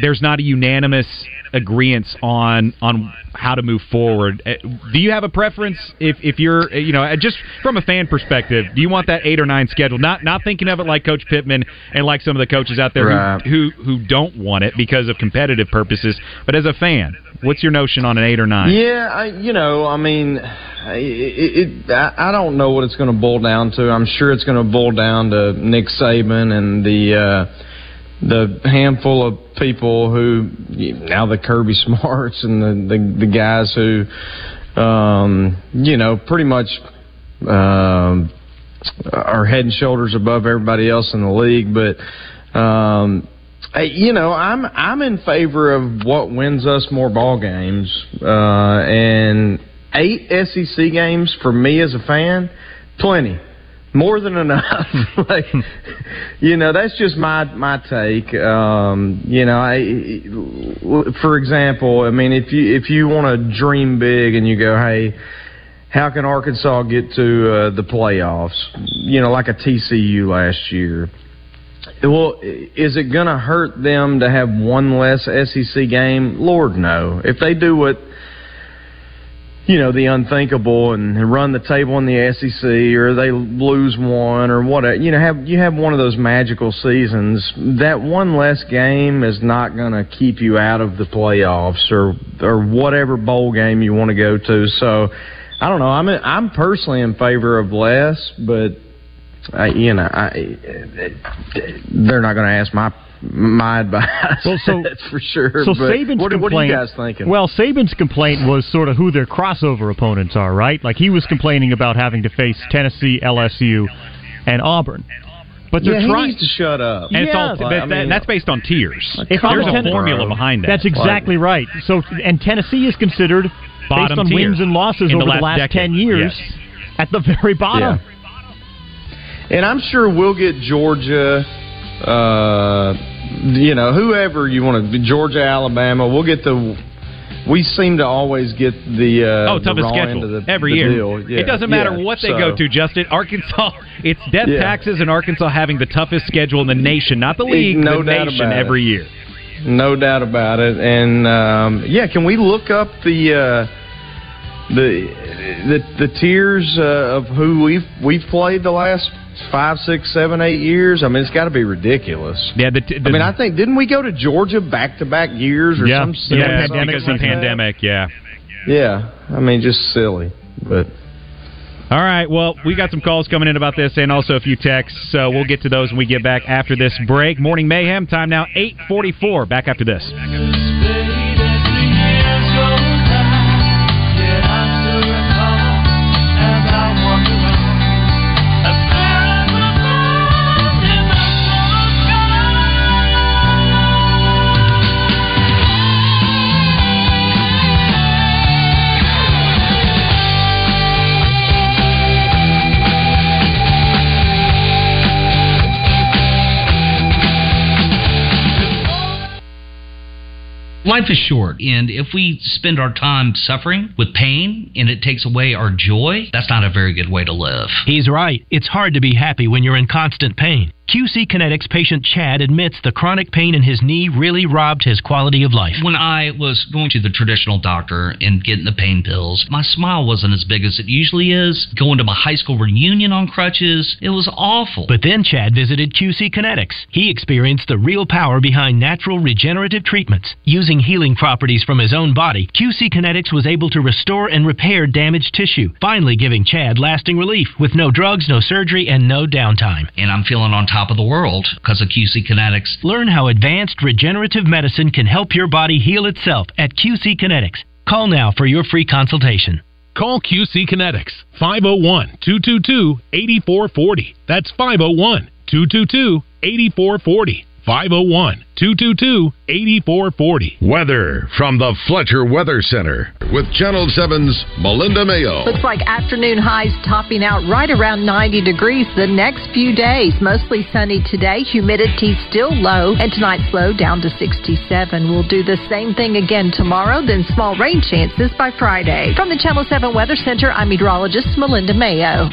there's not a unanimous agreement on on how to move forward. Uh, Do you have a preference if if you're uh, you know uh, just from a fan perspective? Do you want that eight or nine schedule? Not not thinking of it like Coach Pittman and like some of the coaches out there Right. who, who who don't want it because of competitive purposes. But as a fan, what's your notion on an eight or nine? Yeah, I, you know, I mean, I- it, it, I I don't know what it's going to boil down to. I'm sure it's going to boil down to Nick Saban and the uh, the handful of people who now the Kirby Smarts and the the, the guys who, um, you know, pretty much. Um, are head and shoulders above everybody else in the league, but um, Hey, you know, I'm I'm in favor of what wins us more ball games, uh, and eight SEC games for me as a fan, plenty, more than enough. like, you know, that's just my my take. Um, you know, I, for example, I mean, if you if you want to dream big and you go, hey. How can Arkansas get to uh, the playoffs? You know, like a TCU last year. Well, is it going to hurt them to have one less SEC game? Lord, no. If they do what you know the unthinkable and run the table in the SEC, or they lose one, or whatever, you know, have you have one of those magical seasons. That one less game is not going to keep you out of the playoffs or or whatever bowl game you want to go to. So, I don't know. I'm I'm personally in favor of less, but I, you know, I, they're not going to ask my my advice. Well, so that's for sure. So but Saban's what, complaint. what are you guys thinking? Well, Saban's complaint was sort of who their crossover opponents are, right? Like he was complaining about having to face Tennessee, LSU, and Auburn. But they're yeah, he trying needs to shut up. And it's all, Yeah. but I mean- that- that's based on tiers. If There's a Ten- formula behind that. That's exactly right. So, and Tennessee is considered Bottom based on tier wins and losses in the over last the last ten years Yes. at the very bottom. And I'm sure we'll get Georgia, uh, you know, whoever you want to, Georgia, Alabama. We'll get the. We seem to always get the uh, Oh, toughest schedule the, every the year. Yeah, It doesn't matter yeah. what they So- go to, Justin. Arkansas, it's death Yeah. taxes and Arkansas having the toughest schedule in the nation, not the league, No the nation about it. every year. No doubt about it. And um, yeah, can we look up the uh, the the the tiers uh, of who we've we've played the last five, six, seven, eight years? I mean, it's got to be ridiculous. Yeah, the, the, I mean, I think didn't we go to Georgia back to back years or yeah, some silly yeah, something because the like that? pandemic. Yeah. Yeah, I mean, just silly, but. All right. Well, we got some calls coming in about this and also a few texts. So we'll get to those when we get back after this break. Morning Mayhem time now 844. Back after this. Life is short, and if we spend our time suffering with pain and it takes away our joy, that's not a very good way to live. He's right. It's hard to be happy when you're in constant pain. QC Kinetics patient Chad admits the chronic pain in his knee really robbed his quality of life. When I was going to the traditional doctor and getting the pain pills, my smile wasn't as big as it usually is. Going to my high school reunion on crutches, it was awful. But then Chad visited QC Kinetics. He experienced the real power behind natural regenerative treatments. Using healing properties from his own body, QC Kinetics was able to restore and repair damaged tissue, finally giving Chad lasting relief with no drugs, no surgery, and no downtime. And I'm feeling on top of the world because of QC Kinetics. Learn how advanced regenerative medicine can help your body heal itself at QC Kinetics. Call now for your free consultation. Call QC Kinetics 501 222 8440. That's 501 222 8440. 501 222 8440. Weather from the Fletcher Weather Center with Channel 7's Melinda Mayo. Looks like afternoon highs topping out right around 90 degrees the next few days. Mostly sunny today, humidity still low, and tonight's low down to 67. We'll do the same thing again tomorrow, then small rain chances by Friday. From the Channel 7 Weather Center, I'm meteorologist Melinda Mayo.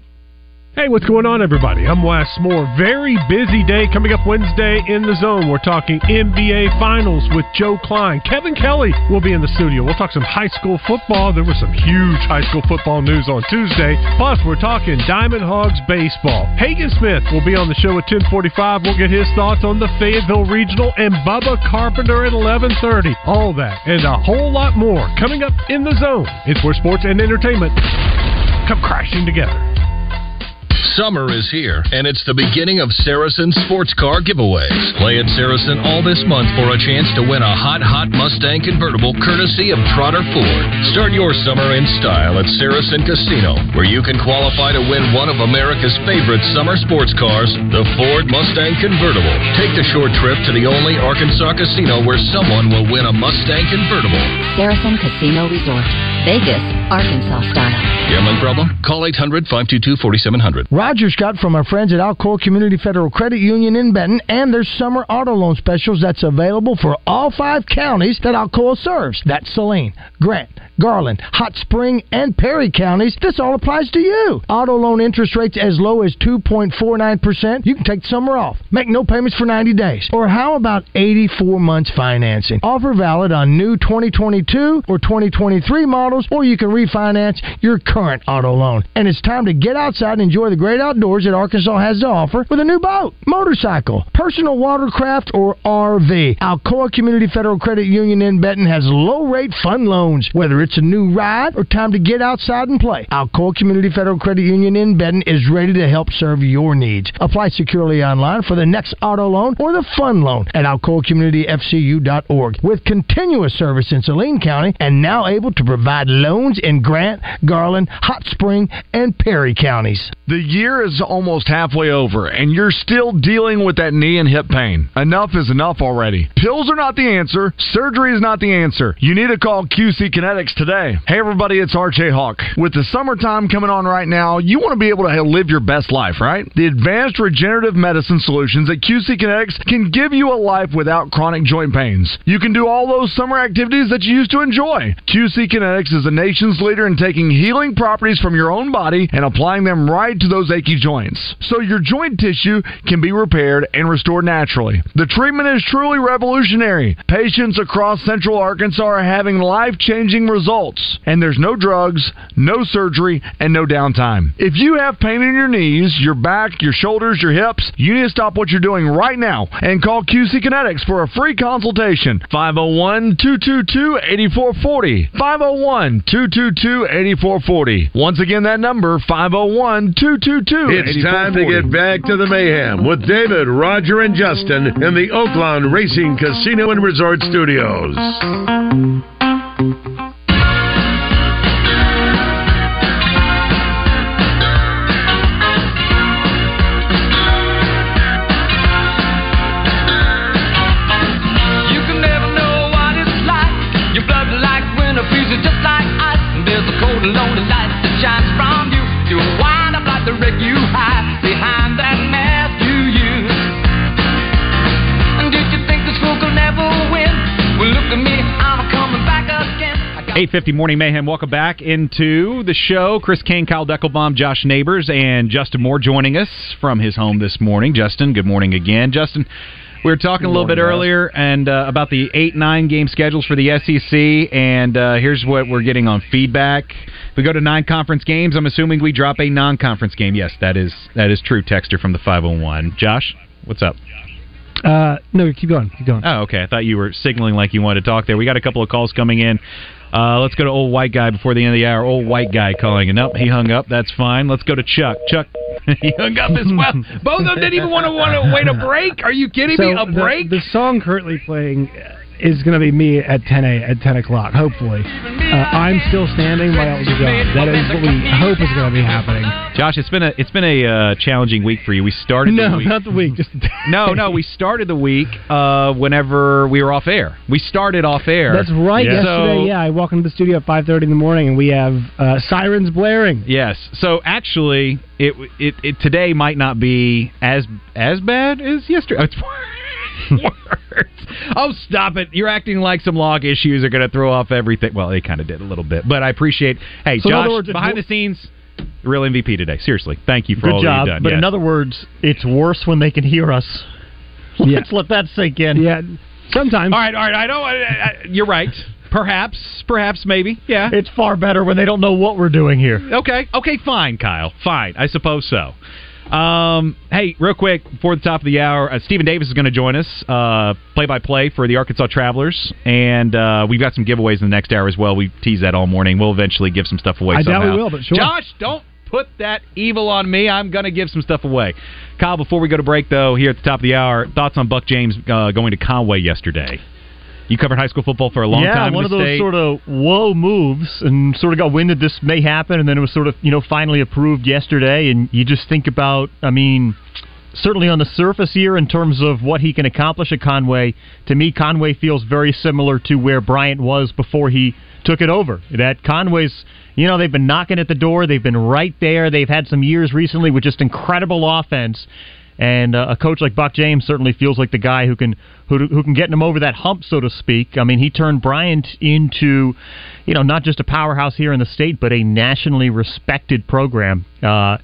Hey, what's going on, everybody? I'm Wes Moore. Very busy day coming up Wednesday in the zone. We're talking NBA Finals with Joe Klein. Kevin Kelly will be in the studio. We'll talk some high school football. There was some huge high school football news on Tuesday. Plus, we're talking Diamond Hogs baseball. Hagen Smith will be on the show at 1045. We'll get his thoughts on the Fayetteville Regional and Bubba Carpenter at 1130. All that and a whole lot more coming up in the zone. It's where sports and entertainment come crashing together. Summer is here, and it's the beginning of Saracen sports car giveaways. Play at Saracen all this month for a chance to win a hot, hot Mustang convertible courtesy of Trotter Ford. Start your summer in style at Saracen Casino, where you can qualify to win one of America's favorite summer sports cars, the Ford Mustang convertible. Take the short trip to the only Arkansas casino where someone will win a Mustang convertible. Saracen Casino Resort, Vegas, Arkansas style. Gambling problem? Call 800 522 4700. Roger Scott from our friends at Alcoa Community Federal Credit Union in Benton and their summer auto loan specials that's available for all five counties that Alcoa serves. That's Saline, Grant, Garland, Hot Spring, and Perry counties. This all applies to you. Auto loan interest rates as low as 2.49%. You can take the summer off. Make no payments for 90 days. Or how about 84 months financing? Offer valid on new 2022 or 2023 models, or you can refinance your current auto loan. And it's time to get outside and enjoy the great outdoors that Arkansas has to offer with a new boat, motorcycle, personal watercraft, or RV. Alcoa Community Federal Credit Union in Benton has low rate fun loans, whether it's a new ride or time to get outside and play. Alcoa Community Federal Credit Union in Benton is ready to help serve your needs. Apply securely online for the next auto loan or the fun loan at alcoacommunityfcu.org. With continuous service in Saline County and now able to provide loans in Grant, Garland, Hot Spring, and Perry counties. The year is almost halfway over, and you're still dealing with that knee and hip pain. Enough is enough already. Pills are not the answer. Surgery is not the answer. You need to call QC Kinetics today. Hey, everybody, it's RJ Hawk. With the summertime coming on right now, you want to be able to live your best life, right? The advanced regenerative medicine solutions at QC Kinetics can give you a life without chronic joint pains. You can do all those summer activities that you used to enjoy. QC Kinetics is the nation's leader in taking healing properties from your own body and applying them right to those achy joints. So your joint tissue can be repaired and restored naturally. The treatment is truly revolutionary. Patients across central Arkansas are having life changing results. And there's no drugs, no surgery, and no downtime. If you have pain in your knees, your back, your shoulders, your hips, you need to stop what you're doing right now and call QC Kinetics for a free consultation. 501 222 8440. 501 222 8440. Once again, that number 501 222 It's time to get back to the mayhem with David, Roger, and Justin in the Oaklawn Racing Casino and Resort Studios. 850 Morning Mayhem. Welcome back into the show. Chris Kane, Kyle Deckelbaum, Josh Neighbors, and Justin Moore joining us from his home this morning. Justin, good morning again. Justin, we were talking a little bit guys. earlier and uh, about the 8 9 game schedules for the SEC, and uh, here's what we're getting on feedback. If we go to nine conference games, I'm assuming we drop a non conference game. Yes, that is that is true, Texter from the 501. Josh, what's up? Uh, no, keep going. Keep going. Oh, okay. I thought you were signaling like you wanted to talk there. We got a couple of calls coming in. Uh, let's go to old white guy before the end of the hour. Old white guy calling, and nope, he hung up. That's fine. Let's go to Chuck. Chuck, he hung up as well. Both of them didn't even want to want to wait a break. Are you kidding me? A the- break? The, song currently playing is going to be me at 10 a at 10 o'clock. Hopefully, uh, I'm still standing by Elton John. That is what we hope is going to be happening. Josh, it's been a it's been a uh, challenging week for you. We started No, the week. not the week. Just no, no. We started the week uh, whenever we were off air. We started off air. That's right. So- Yesterday, yeah, I walk into the studio at 5:30 in the morning, and we have uh, sirens blaring. Yes. So actually, it, it it today might not be as as bad as yesterday. Worse. Oh, stop it! You're acting like some log issues are going to throw off everything. Well, they kind of did a little bit, but I appreciate. Hey, So Josh, words, behind the scenes, real MVP today. Seriously, thank you for Good all job. you've done. But Yes. in other words, it's worse when they can hear us. Let's let that sink in. Yeah. Sometimes. All right, all right. I know. I, I, you're right. Perhaps, perhaps, maybe. Yeah. It's far better when they don't know what we're doing here. Okay. Okay. Fine, Kyle. Fine. I suppose so. Um, hey, real quick before the top of the hour, uh, Stephen Davis is going to join us, uh, play-by-play for the Arkansas Travelers, and uh, we've got some giveaways in the next hour as well. We tease that all morning. We'll eventually give some stuff away. I doubt we will, but sure. Josh, don't put that evil on me. I'm going to give some stuff away. Kyle, before we go to break, though, here at the top of the hour, thoughts on Buck James uh, going to Conway yesterday? You covered high school football for a long yeah, time. in one of those state. sort of whoa moves, and sort of got wind that this may happen, and then it was sort of you know finally approved yesterday, and you just think about, I mean. Certainly on the surface here, in terms of what he can accomplish at Conway, to me, Conway feels very similar to where Bryant was before he took it over. That Conway's, you know, they've been knocking at the door. They've been right there. They've had some years recently with just incredible offense. And uh, a coach like Buck James certainly feels like the guy who can who, who can get him over that hump, so to speak. I mean, he turned Bryant into, you know, not just a powerhouse here in the state, but a nationally respected program. Uh,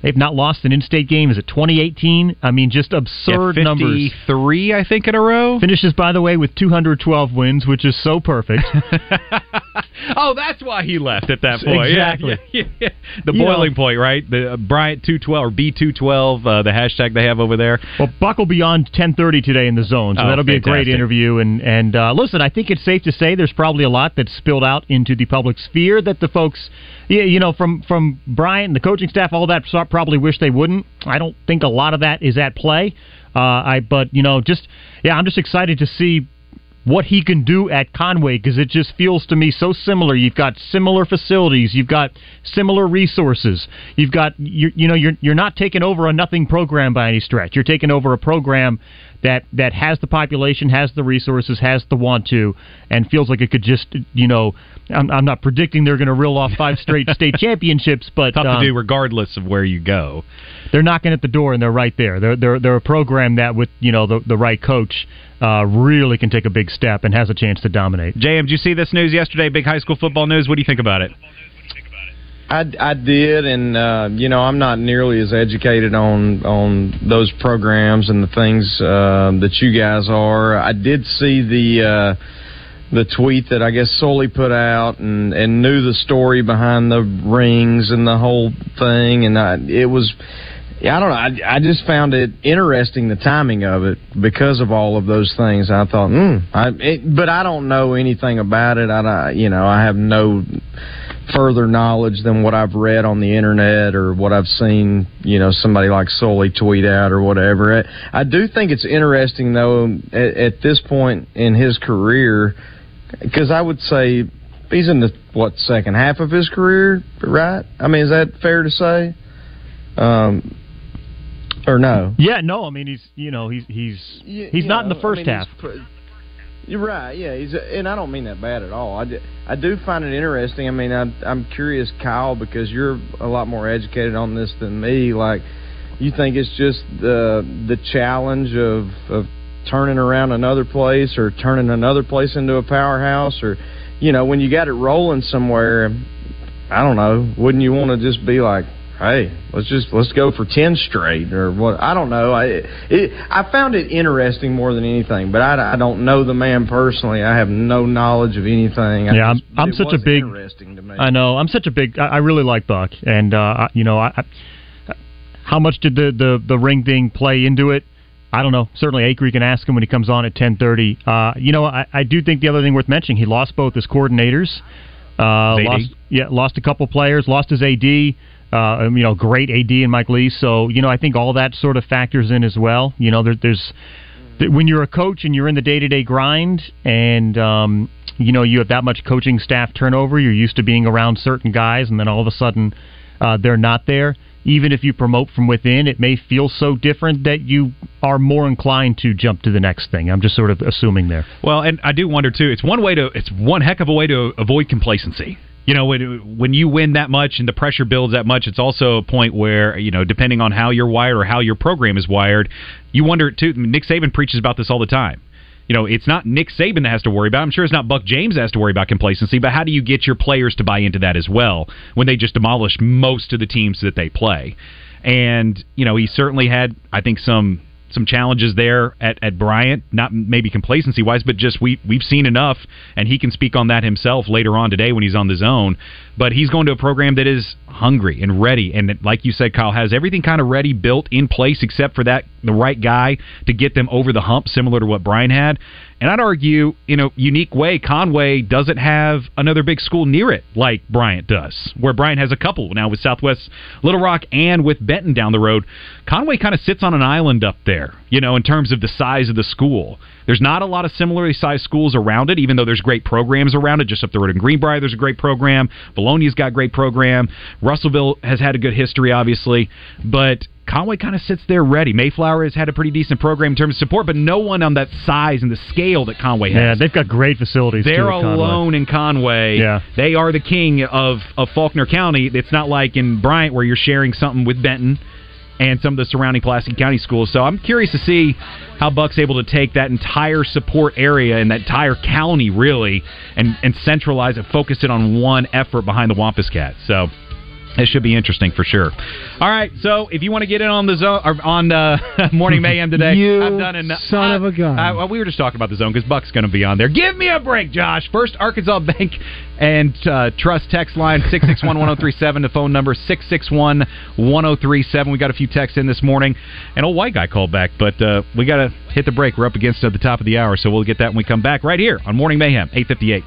they've not lost an in-state game. Is it 2018? I mean, just absurd Yeah, numbers. 53, I think, in a row. Finishes, by the way, with 212 wins, which is so perfect. Oh, that's why he left at that point. Exactly. Yeah, yeah, yeah. The You boiling know- point, right? The uh, Bryant two twelve or B two twelve, uh, the hashtag they have over there. Well, Buck will be on 10:30 today in the zone, so Oh, that'll be a great interview. And and uh, listen, I think it's safe to say there's probably a lot that's spilled out into the public sphere that the folks, yeah, you know, from from Bryant, and the coaching staff, all that probably wish they wouldn't. I don't think a lot of that is at play. Uh, I but you know, just yeah, I'm just excited to see what he can do at Conway because it just feels to me so similar. You've got similar facilities, you've got similar resources, you've got you, you know you're you're not taking over a nothing program by any stretch. You're taking over a program that that has the population, has the resources, has the want to, and feels like it could just you know. I'm, I'm not predicting they're going to reel off five straight state championships, but Tough um, to do regardless of where you go. they're knocking at the door and they're right there. They're they're they're a program that with you know the the right coach uh, really can take a big step and has a chance to dominate. JM, did you see this news yesterday? Big high school football news. What do you think about it? I, I did, and uh, you know I'm not nearly as educated on on those programs and the things uh, that you guys are. I did see the uh, the tweet that I guess Sully put out, and and knew the story behind the rings and the whole thing, and I, it was. Yeah, I don't know. I, I just found it interesting the timing of it because of all of those things. I thought, hmm, I, it, but I don't know anything about it. I, you know, I have no further knowledge than what I've read on the internet or what I've seen, you know, somebody like Sully tweet out or whatever. I, I do think it's interesting though at, at this point in his career because I would say he's in the what second half of his career, right? I mean, is that fair to say? Um, or no? Yeah, no, I mean he's you know he's he's he's not in the first half. You're right. Yeah, he's a, and I don't mean that bad at all. I I do find it interesting. I mean, I, I'm curious, Kyle, because you're a lot more educated on this than me. Like, you think it's just the the challenge of of turning around another place or turning another place into a powerhouse, or you know, when you got it rolling somewhere. I don't know. Wouldn't you want to just be like, hey, let's just let's go for ten straight or what? I don't know. I it, I found it interesting more than anything, but I, I don't know the man personally. I have no knowledge of anything. I yeah, I'm, I'm such a big. interesting to me. I know. I'm such a big. I, I really like Buck, and uh, I- you know, I, I, how much did the, the the ring thing play into it? I don't know. Certainly, Acri can ask him when he comes on at 10:30. Uh, you know, I, I do think the other thing worth mentioning, he lost both his coordinators. Uh, lost, yeah, lost a couple players, lost his AD. Uh, um, you know, great AD and Mike Lee. So you know, I think all that sort of factors in as well. You know, there, there's when you're a coach and you're in the day to day grind, and um, you know you have that much coaching staff turnover, you're used to being around certain guys, and then all of a sudden uh, they're not there. Even if you promote from within, it may feel so different that you are more inclined to jump to the next thing. I'm just sort of assuming there. Well, and I do wonder too. It's one way to. It's one heck of a way to avoid complacency. You know, when when you win that much and the pressure builds that much, it's also a point where you know, depending on how you're wired or how your program is wired, you wonder too. Nick Saban preaches about this all the time. You know, it's not Nick Saban that has to worry about. I'm sure it's not Buck James that has to worry about complacency, but how do you get your players to buy into that as well when they just demolish most of the teams that they play? And you know, he certainly had, I think, some some challenges there at, at Bryant, not maybe complacency wise, but just we we've seen enough, and he can speak on that himself later on today when he's on the zone. But he's going to a program that is hungry and ready, and like you said, Kyle has everything kind of ready, built in place, except for that the right guy to get them over the hump, similar to what Bryant had. And I'd argue, in a unique way, Conway doesn't have another big school near it like Bryant does, where Bryant has a couple now with Southwest Little Rock and with Benton down the road. Conway kind of sits on an island up there, you know, in terms of the size of the school. There's not a lot of similarly sized schools around it, even though there's great programs around it. Just up the road in Greenbrier, there's a great program. Vilonia's got a great program. Russellville has had a good history, obviously, but Conway kind of sits there ready. Mayflower has had a pretty decent program in terms of support, but no one on that size and the scale that Conway has. Yeah, they've got great facilities. They're too, alone in Conway. Yeah. They are the king of, of Faulkner County. It's not like in Bryant where you're sharing something with Benton and some of the surrounding Pulaski County schools. So I'm curious to see how Buck's able to take that entire support area and that entire county really and, and centralize it, focus it on one effort behind the Wampus Cats. So it should be interesting for sure. All right, so if you want to get in on the zone or on uh, Morning Mayhem today, You I've done enough. son of a gun. I, well, we were just talking about the zone because Buck's going to be on there. Give me a break, Josh. First, Arkansas Bank and uh, Trust text line 661-1037. The phone number 661-1037. We got a few texts in this morning. An old white guy called back, but uh, we got to hit the break. We're up against at the top of the hour, so we'll get that when we come back right here on Morning Mayhem 858.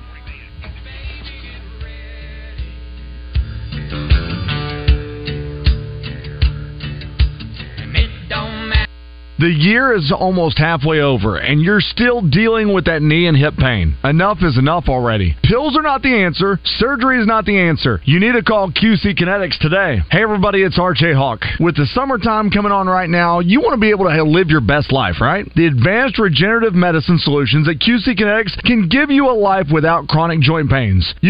The year is almost halfway over, and you're still dealing with that knee and hip pain. Enough is enough already. Pills are not the answer. Surgery is not the answer. You need to call QC Kinetics today. Hey, everybody, it's RJ Hawk. With the summertime coming on right now, you want to be able to live your best life, right? The advanced regenerative medicine solutions at QC Kinetics can give you a life without chronic joint pains. You